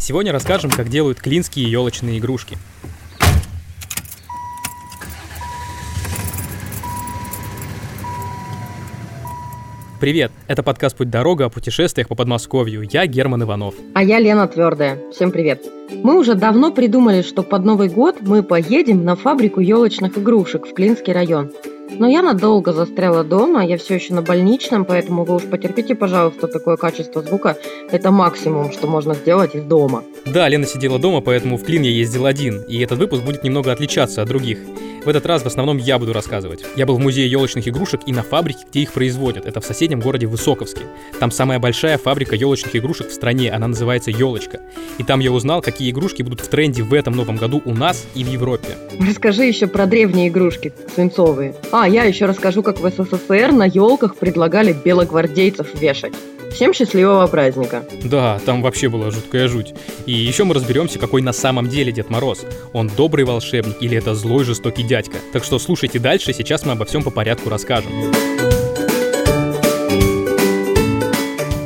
Сегодня расскажем, как делают клинские елочные игрушки. Привет, это подкаст «Путь дорога» о путешествиях по Подмосковью. Я Герман Иванов. А я Лена Твердая. Всем привет. Мы уже давно придумали, что под Новый год мы поедем на фабрику елочных игрушек в Клинский район. Но я надолго застряла дома, я все еще на больничном, поэтому вы уж потерпите, пожалуйста, такое качество звука. Это максимум, что можно сделать из дома. Да, Лена сидела дома, поэтому в Клин я ездил один, и этот выпуск будет немного отличаться от других. В этот раз в основном я буду рассказывать. Я был в музее елочных игрушек и на фабрике, где их производят. Это в соседнем городе Высоковске. Там самая большая фабрика елочных игрушек в стране, она называется Елочка. И там я узнал, какие игрушки будут в тренде в этом новом году у нас и в Европе. Расскажи еще про древние игрушки, свинцовые. А, я еще расскажу, как в СССР на елках предлагали белогвардейцев вешать. Всем счастливого праздника! Да, там вообще была жуткая жуть. И еще мы разберемся, какой на самом деле Дед Мороз. Он добрый волшебник или это злой жестокий дядька. Так что слушайте дальше, сейчас мы обо всем по порядку расскажем.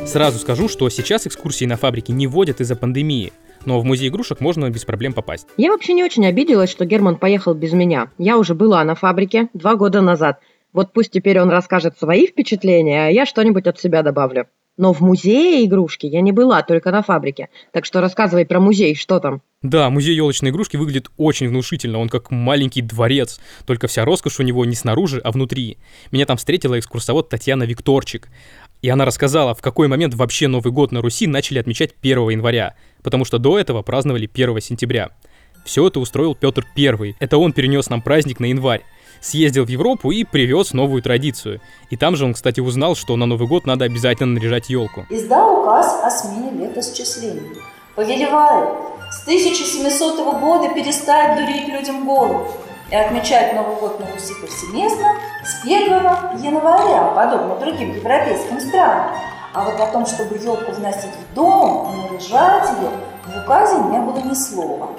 Сразу скажу, что сейчас экскурсии на фабрике не водят из-за пандемии, но в музей игрушек можно без проблем попасть. Я вообще не очень обиделась, что Герман поехал без меня. Я уже была на фабрике два года назад. Вот пусть теперь он расскажет свои впечатления, а я что-нибудь от себя добавлю. Но в музее игрушки я не была, только на фабрике. Так что рассказывай про музей, что там? Да, музей елочной игрушки выглядит очень внушительно, он как маленький дворец, только вся роскошь у него не снаружи, а внутри. Меня там встретила экскурсовод Татьяна Викторчик, и она рассказала, в какой момент вообще Новый год на Руси начали отмечать 1 января, потому что до этого праздновали 1 сентября. Все это устроил Петр I. Это он перенес нам праздник на январь съездил в Европу и привез новую традицию. И там же он, кстати, узнал, что на Новый год надо обязательно наряжать елку. Издал указ о смене летосчислений. Повелеваю с 1700 года перестать дурить людям голову и отмечать Новый год на Руси повсеместно с 1 января, подобно другим европейским странам. А вот о том, чтобы елку вносить в дом и наряжать ее, в указе не было ни слова.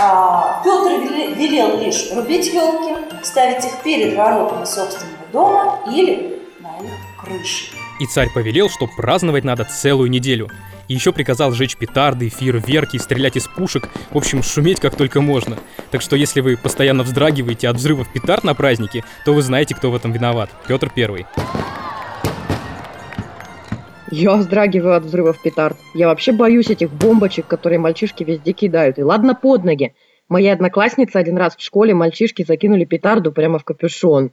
А Петр велел лишь рубить елки, ставить их перед воротами собственного дома или на их крыше. И царь повелел, что праздновать надо целую неделю. И еще приказал сжечь петарды, фейерверки, стрелять из пушек, в общем, шуметь как только можно. Так что если вы постоянно вздрагиваете от взрывов петард на празднике, то вы знаете, кто в этом виноват. Петр Первый. Я вздрагиваю от взрывов петард. Я вообще боюсь этих бомбочек, которые мальчишки везде кидают. И ладно под ноги. Моя одноклассница один раз в школе мальчишки закинули петарду прямо в капюшон.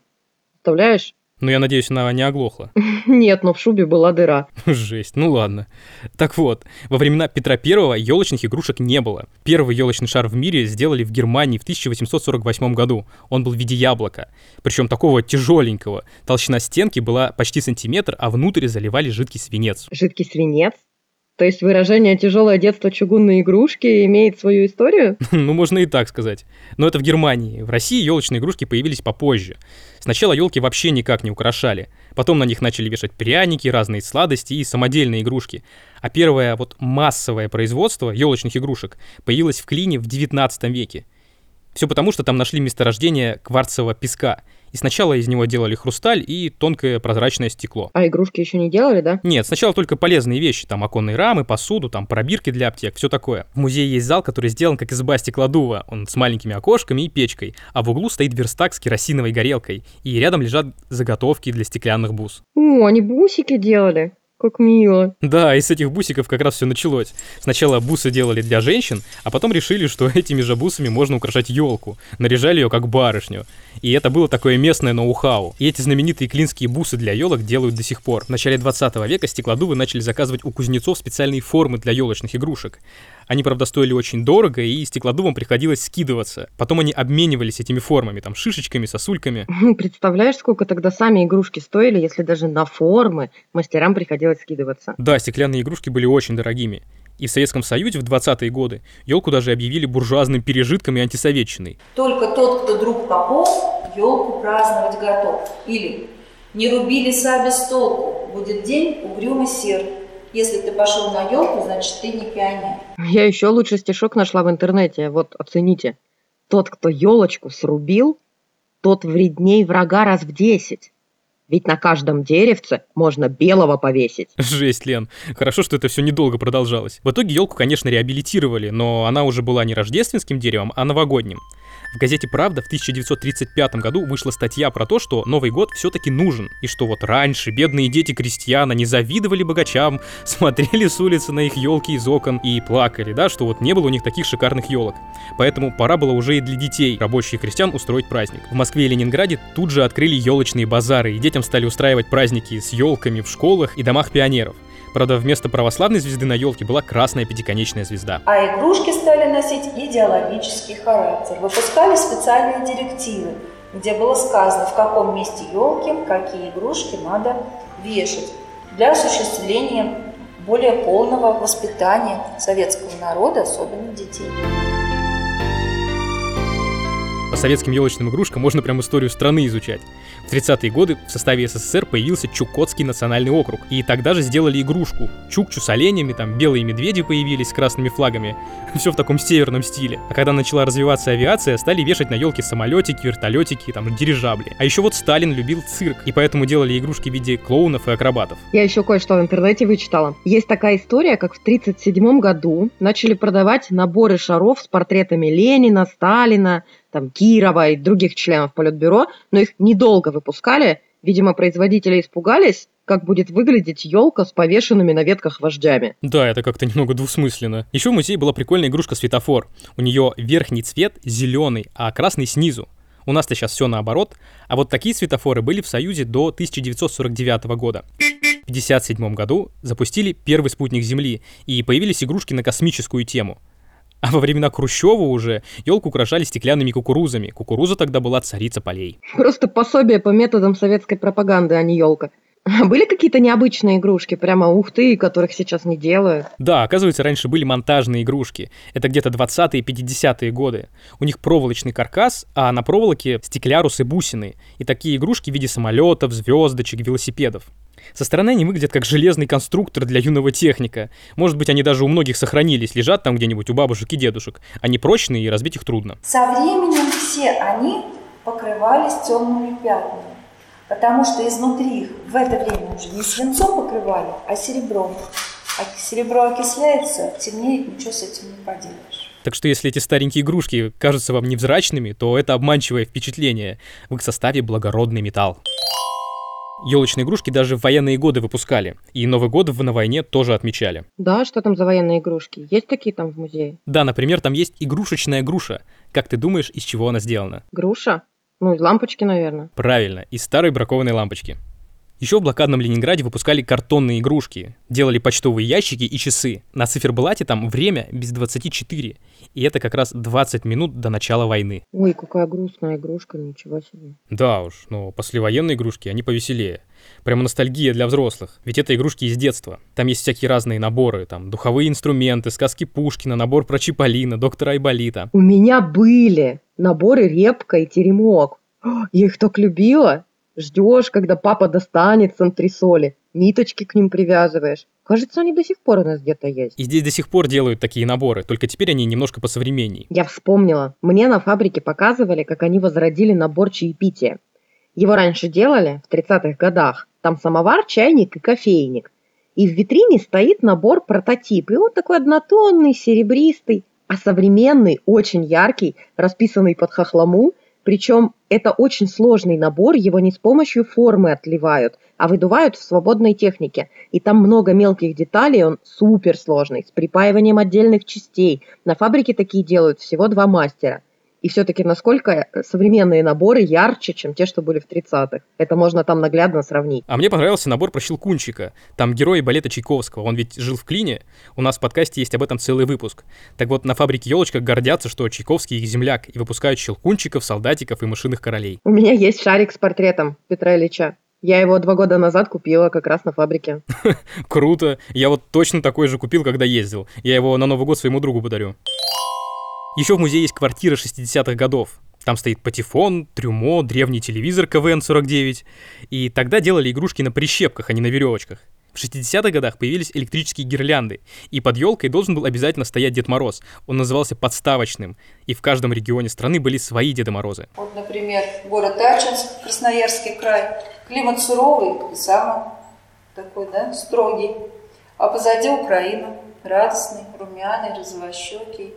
Представляешь? Ну, я надеюсь, она не оглохла. Нет, но в шубе была дыра. Жесть, ну ладно. Так вот, во времена Петра Первого елочных игрушек не было. Первый елочный шар в мире сделали в Германии в 1848 году. Он был в виде яблока. Причем такого тяжеленького. Толщина стенки была почти сантиметр, а внутрь заливали жидкий свинец. Жидкий свинец? То есть выражение «тяжелое детство чугунной игрушки» имеет свою историю? ну, можно и так сказать. Но это в Германии. В России елочные игрушки появились попозже. Сначала елки вообще никак не украшали. Потом на них начали вешать пряники, разные сладости и самодельные игрушки. А первое вот массовое производство елочных игрушек появилось в Клине в 19 веке. Все потому, что там нашли месторождение кварцевого песка – и сначала из него делали хрусталь и тонкое прозрачное стекло. А игрушки еще не делали, да? Нет, сначала только полезные вещи, там оконные рамы, посуду, там пробирки для аптек, все такое. В музее есть зал, который сделан как изба стеклодува, он с маленькими окошками и печкой, а в углу стоит верстак с керосиновой горелкой, и рядом лежат заготовки для стеклянных бус. О, они бусики делали. Как мило. Да, и с этих бусиков как раз все началось. Сначала бусы делали для женщин, а потом решили, что этими же бусами можно украшать елку. Наряжали ее как барышню. И это было такое местное ноу-хау. И эти знаменитые клинские бусы для елок делают до сих пор. В начале 20 века стеклодувы начали заказывать у кузнецов специальные формы для елочных игрушек. Они, правда, стоили очень дорого, и стеклодувам приходилось скидываться. Потом они обменивались этими формами, там, шишечками, сосульками. Представляешь, сколько тогда сами игрушки стоили, если даже на формы мастерам приходилось скидываться? Да, стеклянные игрушки были очень дорогими. И в Советском Союзе в 20-е годы елку даже объявили буржуазным пережитком и антисоветчиной. Только тот, кто друг попов, елку праздновать готов. Или не рубили саби с толку, будет день угрюмый сер. Если ты пошел на елку, значит ты не пионер. Я еще лучше стишок нашла в интернете. Вот оцените. Тот, кто елочку срубил, тот вредней врага раз в десять. Ведь на каждом деревце можно белого повесить. Жесть, Лен. Хорошо, что это все недолго продолжалось. В итоге елку, конечно, реабилитировали, но она уже была не рождественским деревом, а новогодним. В газете «Правда» в 1935 году вышла статья про то, что Новый год все-таки нужен, и что вот раньше бедные дети крестьяна не завидовали богачам, смотрели с улицы на их елки из окон и плакали, да, что вот не было у них таких шикарных елок. Поэтому пора было уже и для детей, рабочих крестьян, устроить праздник. В Москве и Ленинграде тут же открыли елочные базары, и детям стали устраивать праздники с елками в школах и домах пионеров. Правда, вместо православной звезды на елке была красная пятиконечная звезда. А игрушки стали носить идеологический характер. Выпускали специальные директивы, где было сказано, в каком месте елки какие игрушки надо вешать для осуществления более полного воспитания советского народа, особенно детей. По советским елочным игрушкам можно прям историю страны изучать. В 30-е годы в составе СССР появился Чукотский национальный округ, и тогда же сделали игрушку. Чукчу с оленями, там белые медведи появились с красными флагами. Все в таком северном стиле. А когда начала развиваться авиация, стали вешать на елке самолетики, вертолетики, там дирижабли. А еще вот Сталин любил цирк, и поэтому делали игрушки в виде клоунов и акробатов. Я еще кое-что в интернете вычитала. Есть такая история, как в 1937 году начали продавать наборы шаров с портретами Ленина, Сталина, там, Кирова и других членов Политбюро, но их недолго выпускали. Видимо, производители испугались, как будет выглядеть елка с повешенными на ветках вождями. Да, это как-то немного двусмысленно. Еще в музее была прикольная игрушка светофор. У нее верхний цвет зеленый, а красный снизу. У нас-то сейчас все наоборот, а вот такие светофоры были в Союзе до 1949 года. В 1957 году запустили первый спутник Земли, и появились игрушки на космическую тему – а во времена Хрущева уже елку украшали стеклянными кукурузами. Кукуруза тогда была царица полей. Просто пособие по методам советской пропаганды, а не елка. Были какие-то необычные игрушки, прямо ух ты, которых сейчас не делают? Да, оказывается, раньше были монтажные игрушки. Это где-то 20-е, 50-е годы. У них проволочный каркас, а на проволоке стеклярус и бусины. И такие игрушки в виде самолетов, звездочек, велосипедов. Со стороны они выглядят как железный конструктор для юного техника. Может быть, они даже у многих сохранились, лежат там где-нибудь у бабушек и дедушек. Они прочные и разбить их трудно. Со временем все они покрывались темными пятнами, потому что изнутри их в это время уже не свинцом покрывали, а серебром. А серебро окисляется, темнеет, ничего с этим не поделаешь. Так что если эти старенькие игрушки кажутся вам невзрачными, то это обманчивое впечатление. В их составе благородный металл. Елочные игрушки даже в военные годы выпускали. И Новый год в на войне тоже отмечали. Да, что там за военные игрушки? Есть такие там в музее? Да, например, там есть игрушечная груша. Как ты думаешь, из чего она сделана? Груша? Ну, из лампочки, наверное. Правильно, из старой бракованной лампочки. Еще в блокадном Ленинграде выпускали картонные игрушки, делали почтовые ящики и часы. На циферблате там время без 24, и это как раз 20 минут до начала войны. Ой, какая грустная игрушка, ничего себе. Да уж, но послевоенные игрушки, они повеселее. Прямо ностальгия для взрослых, ведь это игрушки из детства. Там есть всякие разные наборы, там духовые инструменты, сказки Пушкина, набор про Чиполлино, доктора Айболита. У меня были наборы репка и теремок. Я их так любила. Ждешь, когда папа достанет с антресоли, ниточки к ним привязываешь. Кажется, они до сих пор у нас где-то есть. И здесь до сих пор делают такие наборы, только теперь они немножко посовременней. Я вспомнила. Мне на фабрике показывали, как они возродили набор чаепития. Его раньше делали в 30-х годах. Там самовар, чайник и кофейник. И в витрине стоит набор прототип. И он такой однотонный, серебристый, а современный, очень яркий, расписанный под хохлому – причем это очень сложный набор, его не с помощью формы отливают, а выдувают в свободной технике. И там много мелких деталей, он супер сложный, с припаиванием отдельных частей. На фабрике такие делают всего два мастера – и все-таки насколько современные наборы ярче, чем те, что были в 30-х. Это можно там наглядно сравнить. А мне понравился набор про Щелкунчика. Там герой балета Чайковского. Он ведь жил в Клине. У нас в подкасте есть об этом целый выпуск. Так вот, на фабрике елочка гордятся, что Чайковский их земляк, и выпускают Щелкунчиков, солдатиков и мышиных королей. У меня есть шарик с портретом Петра Ильича. Я его два года назад купила как раз на фабрике. Круто. Я вот точно такой же купил, когда ездил. Я его на Новый год своему другу подарю. Еще в музее есть квартира 60-х годов. Там стоит патефон, трюмо, древний телевизор КВН-49. И тогда делали игрушки на прищепках, а не на веревочках. В 60-х годах появились электрические гирлянды, и под елкой должен был обязательно стоять Дед Мороз. Он назывался подставочным, и в каждом регионе страны были свои Деды Морозы. Вот, например, город Ачинск, Красноярский край. Климат суровый и самый такой, да, строгий. А позади Украина, радостный, румяный, розовощекий.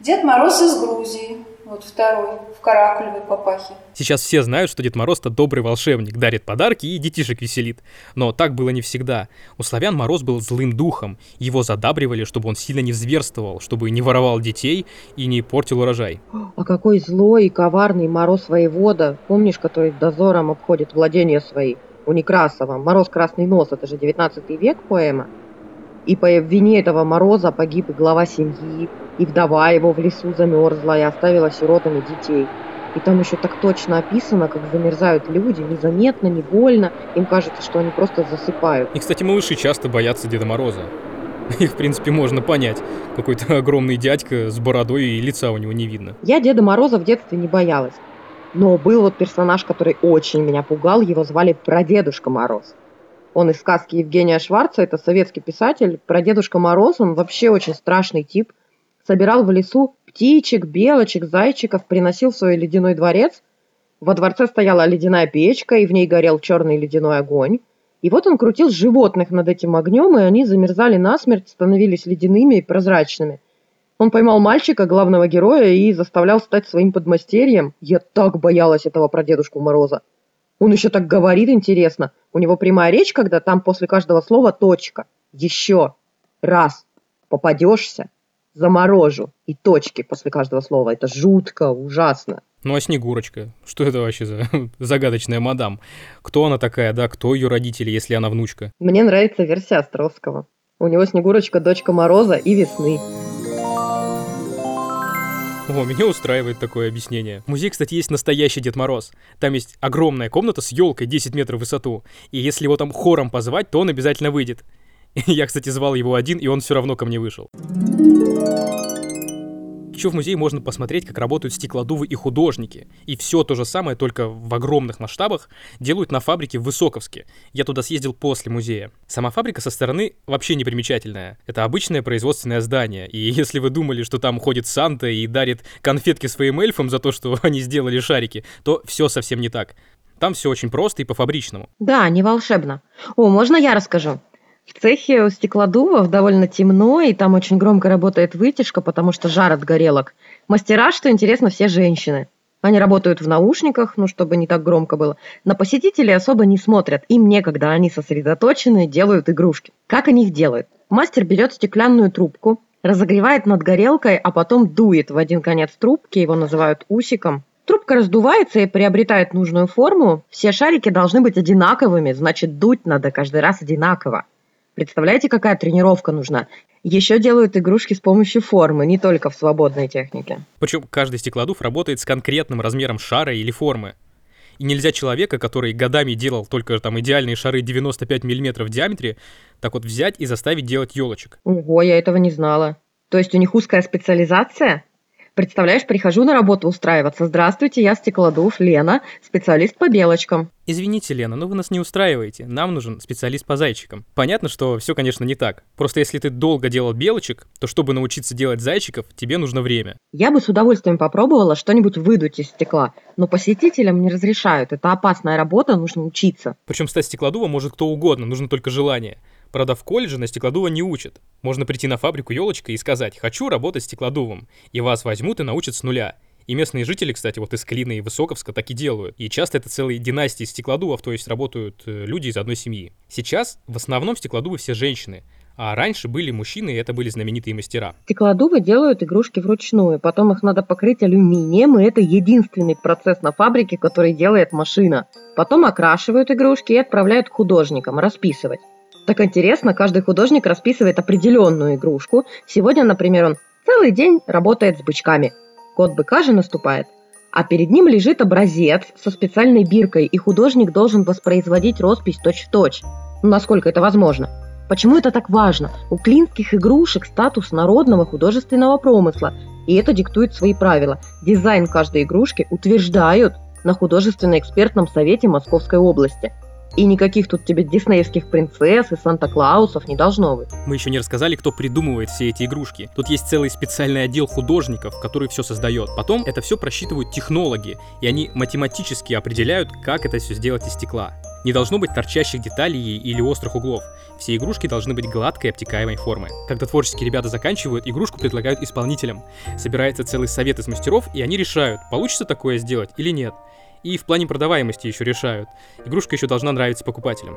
Дед Мороз из Грузии, вот второй, в каракулевой папахе. Сейчас все знают, что Дед Мороз-то добрый волшебник, дарит подарки и детишек веселит. Но так было не всегда. У славян Мороз был злым духом. Его задабривали, чтобы он сильно не зверствовал, чтобы не воровал детей и не портил урожай. А какой злой и коварный Мороз воевода, помнишь, который дозором обходит владения свои? У Некрасова. Мороз Красный Нос, это же 19 век поэма. И по вине этого Мороза погиб и глава семьи, и вдова его в лесу замерзла и оставила сиротами детей. И там еще так точно описано, как замерзают люди, незаметно, не больно. Им кажется, что они просто засыпают. И, кстати, малыши часто боятся Деда Мороза. Их, в принципе, можно понять. Какой-то огромный дядька с бородой и лица у него не видно. Я Деда Мороза в детстве не боялась. Но был вот персонаж, который очень меня пугал. Его звали Прадедушка Мороз. Он из сказки Евгения Шварца, это советский писатель. Прадедушка Мороз, он вообще очень страшный тип собирал в лесу птичек, белочек, зайчиков, приносил в свой ледяной дворец. Во дворце стояла ледяная печка, и в ней горел черный ледяной огонь. И вот он крутил животных над этим огнем, и они замерзали насмерть, становились ледяными и прозрачными. Он поймал мальчика, главного героя, и заставлял стать своим подмастерьем. Я так боялась этого прадедушку Мороза. Он еще так говорит интересно. У него прямая речь, когда там после каждого слова точка. Еще. Раз. Попадешься заморожу. И точки после каждого слова. Это жутко, ужасно. Ну а Снегурочка? Что это вообще за загадочная мадам? Кто она такая, да? Кто ее родители, если она внучка? Мне нравится версия Островского. У него Снегурочка дочка Мороза и Весны. О, меня устраивает такое объяснение. В музее, кстати, есть настоящий Дед Мороз. Там есть огромная комната с елкой 10 метров в высоту. И если его там хором позвать, то он обязательно выйдет. Я, кстати, звал его один, и он все равно ко мне вышел. Еще в музее можно посмотреть, как работают стеклодувы и художники. И все то же самое, только в огромных масштабах, делают на фабрике в Высоковске. Я туда съездил после музея. Сама фабрика со стороны вообще не примечательная. Это обычное производственное здание. И если вы думали, что там ходит Санта и дарит конфетки своим эльфам за то, что они сделали шарики, то все совсем не так. Там все очень просто и по-фабричному. Да, не волшебно. О, можно я расскажу? В цехе у стеклодувов довольно темно, и там очень громко работает вытяжка, потому что жар от горелок. Мастера, что интересно, все женщины. Они работают в наушниках, ну, чтобы не так громко было. На посетителей особо не смотрят. Им некогда, они сосредоточены, делают игрушки. Как они их делают? Мастер берет стеклянную трубку, разогревает над горелкой, а потом дует в один конец трубки, его называют усиком. Трубка раздувается и приобретает нужную форму. Все шарики должны быть одинаковыми, значит дуть надо каждый раз одинаково. Представляете, какая тренировка нужна? Еще делают игрушки с помощью формы, не только в свободной технике. Причем каждый стеклодув работает с конкретным размером шара или формы. И нельзя человека, который годами делал только там идеальные шары 95 мм в диаметре, так вот взять и заставить делать елочек. Ого, я этого не знала. То есть у них узкая специализация? Представляешь, прихожу на работу устраиваться. Здравствуйте, я Стеклодув Лена, специалист по белочкам. Извините, Лена, но вы нас не устраиваете. Нам нужен специалист по зайчикам. Понятно, что все, конечно, не так. Просто если ты долго делал белочек, то чтобы научиться делать зайчиков, тебе нужно время. Я бы с удовольствием попробовала что-нибудь выдуть из стекла, но посетителям не разрешают. Это опасная работа, нужно учиться. Причем стать стеклодувом может кто угодно, нужно только желание. Правда, в колледже на стеклодува не учат. Можно прийти на фабрику елочка и сказать «хочу работать стеклодувом», и вас возьмут и научат с нуля. И местные жители, кстати, вот из Клина и Высоковска так и делают. И часто это целые династии стеклодувов, то есть работают э, люди из одной семьи. Сейчас в основном стеклодувы все женщины, а раньше были мужчины, и это были знаменитые мастера. Стеклодувы делают игрушки вручную, потом их надо покрыть алюминием, и это единственный процесс на фабрике, который делает машина. Потом окрашивают игрушки и отправляют к художникам расписывать. Так интересно, каждый художник расписывает определенную игрушку. Сегодня, например, он целый день работает с бычками. Год быка же наступает. А перед ним лежит образец со специальной биркой, и художник должен воспроизводить роспись точь-в-точь. Ну, насколько это возможно. Почему это так важно? У клинских игрушек статус народного художественного промысла, и это диктует свои правила. Дизайн каждой игрушки утверждают на художественно-экспертном совете Московской области – И никаких тут тебе диснеевских принцесс и Санта-Клаусов не должно быть. Мы еще не рассказали, кто придумывает все эти игрушки. Тут есть целый специальный отдел художников, который все создает. Потом это все просчитывают технологи, и они математически определяют, как это все сделать из стекла. Не должно быть торчащих деталей или острых углов. Все игрушки должны быть гладкой, обтекаемой формы. Когда творческие ребята заканчивают, игрушку предлагают исполнителям. Собирается целый совет из мастеров, и они решают, получится такое сделать или нет. И в плане продаваемости еще решают. Игрушка еще должна нравиться покупателям.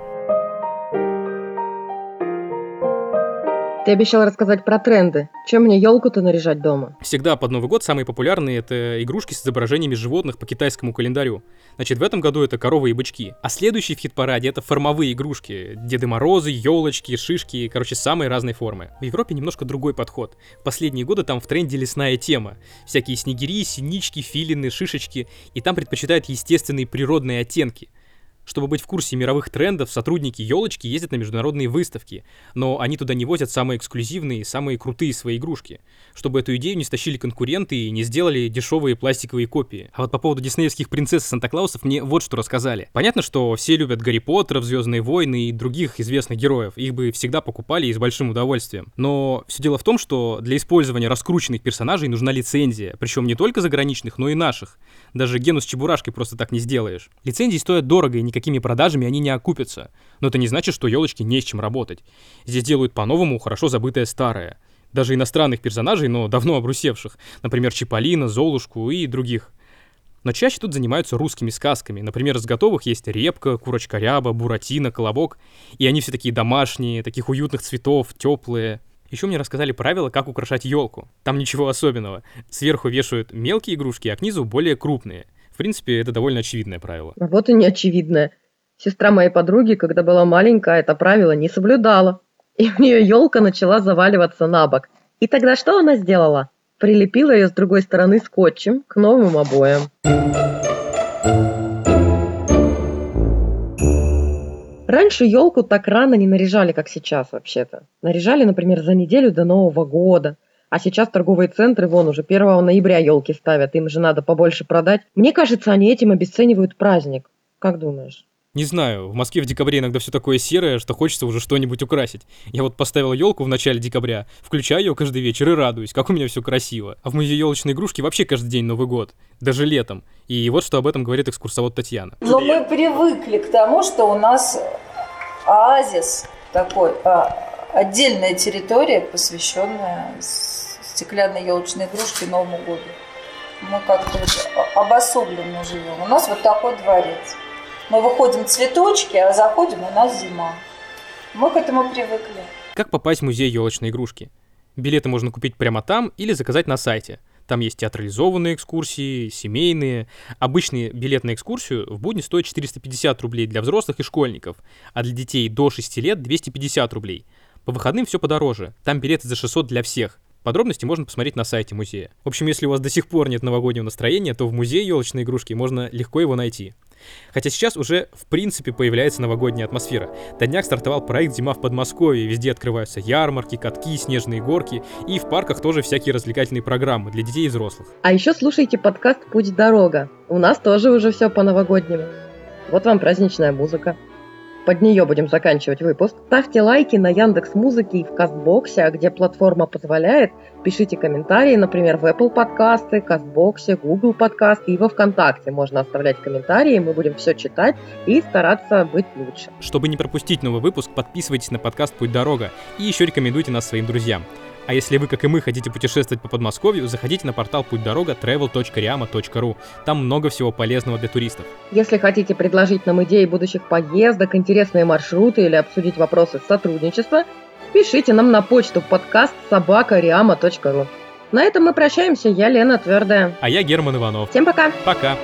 Ты обещал рассказать про тренды. Чем мне елку-то наряжать дома? Всегда под Новый год самые популярные это игрушки с изображениями животных по китайскому календарю. Значит, в этом году это коровы и бычки. А следующий в хит-параде это формовые игрушки. Деды Морозы, елочки, шишки, короче, самые разные формы. В Европе немножко другой подход. В последние годы там в тренде лесная тема. Всякие снегири, синички, филины, шишечки. И там предпочитают естественные природные оттенки – чтобы быть в курсе мировых трендов, сотрудники елочки ездят на международные выставки, но они туда не возят самые эксклюзивные и самые крутые свои игрушки, чтобы эту идею не стащили конкуренты и не сделали дешевые пластиковые копии. А вот по поводу диснеевских принцесс и Санта-Клаусов мне вот что рассказали. Понятно, что все любят Гарри Поттера, Звездные войны и других известных героев, их бы всегда покупали и с большим удовольствием. Но все дело в том, что для использования раскрученных персонажей нужна лицензия, причем не только заграничных, но и наших. Даже Гену с Чебурашкой просто так не сделаешь. Лицензии стоят дорого и не никакими продажами они не окупятся. Но это не значит, что елочки не с чем работать. Здесь делают по-новому хорошо забытое старое. Даже иностранных персонажей, но давно обрусевших. Например, Чиполлино, Золушку и других. Но чаще тут занимаются русскими сказками. Например, из готовых есть репка, курочка ряба, буратино, колобок. И они все такие домашние, таких уютных цветов, теплые. Еще мне рассказали правила, как украшать елку. Там ничего особенного. Сверху вешают мелкие игрушки, а к низу более крупные. В принципе, это довольно очевидное правило. А вот и не очевидное. Сестра моей подруги, когда была маленькая, это правило не соблюдала. И у нее елка начала заваливаться на бок. И тогда что она сделала? Прилепила ее с другой стороны скотчем к новым обоям. Раньше елку так рано не наряжали, как сейчас вообще-то. Наряжали, например, за неделю до Нового года – а сейчас торговые центры, вон, уже 1 ноября елки ставят, им же надо побольше продать. Мне кажется, они этим обесценивают праздник. Как думаешь? Не знаю, в Москве в декабре иногда все такое серое, что хочется уже что-нибудь украсить. Я вот поставил елку в начале декабря, включаю ее каждый вечер и радуюсь, как у меня все красиво. А в музее елочной игрушки вообще каждый день Новый год, даже летом. И вот что об этом говорит экскурсовод Татьяна. Но мы привыкли к тому, что у нас оазис такой, а, отдельная территория, посвященная стеклянные елочные игрушки Новому году. Мы как-то вот обособленно живем. У нас вот такой дворец. Мы выходим цветочки, а заходим, у нас зима. Мы к этому привыкли. Как попасть в музей елочной игрушки? Билеты можно купить прямо там или заказать на сайте. Там есть театрализованные экскурсии, семейные. Обычный билет на экскурсию в будни стоит 450 рублей для взрослых и школьников, а для детей до 6 лет 250 рублей. По выходным все подороже. Там билеты за 600 для всех. Подробности можно посмотреть на сайте музея. В общем, если у вас до сих пор нет новогоднего настроения, то в музее елочной игрушки можно легко его найти. Хотя сейчас уже в принципе появляется новогодняя атмосфера. До днях стартовал проект «Зима в Подмосковье». Везде открываются ярмарки, катки, снежные горки. И в парках тоже всякие развлекательные программы для детей и взрослых. А еще слушайте подкаст «Путь дорога». У нас тоже уже все по-новогоднему. Вот вам праздничная музыка под нее будем заканчивать выпуск. Ставьте лайки на Яндекс Музыке и в Кастбоксе, а где платформа позволяет. Пишите комментарии, например, в Apple подкасты, Кастбоксе, Google подкасты и во Вконтакте можно оставлять комментарии, мы будем все читать и стараться быть лучше. Чтобы не пропустить новый выпуск, подписывайтесь на подкаст «Путь дорога» и еще рекомендуйте нас своим друзьям. А если вы, как и мы, хотите путешествовать по Подмосковью, заходите на портал путь дорога travel.riama.ru. Там много всего полезного для туристов. Если хотите предложить нам идеи будущих поездок, интересные маршруты или обсудить вопросы сотрудничества, пишите нам на почту подкаст собакариама.ру. На этом мы прощаемся. Я Лена Твердая. А я Герман Иванов. Всем пока. Пока.